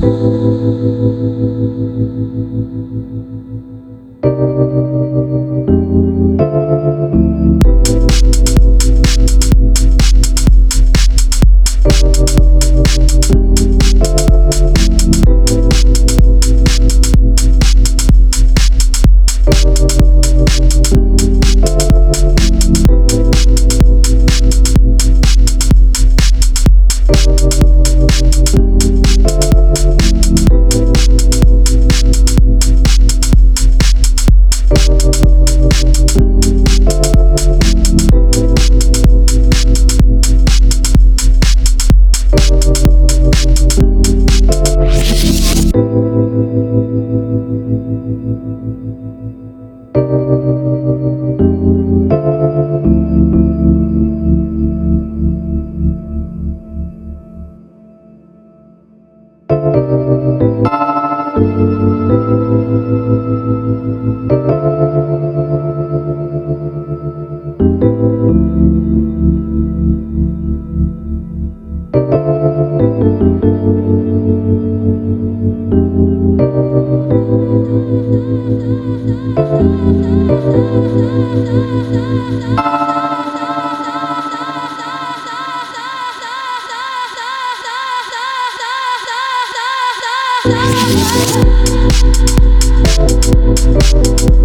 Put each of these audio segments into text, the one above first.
Peace.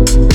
Thank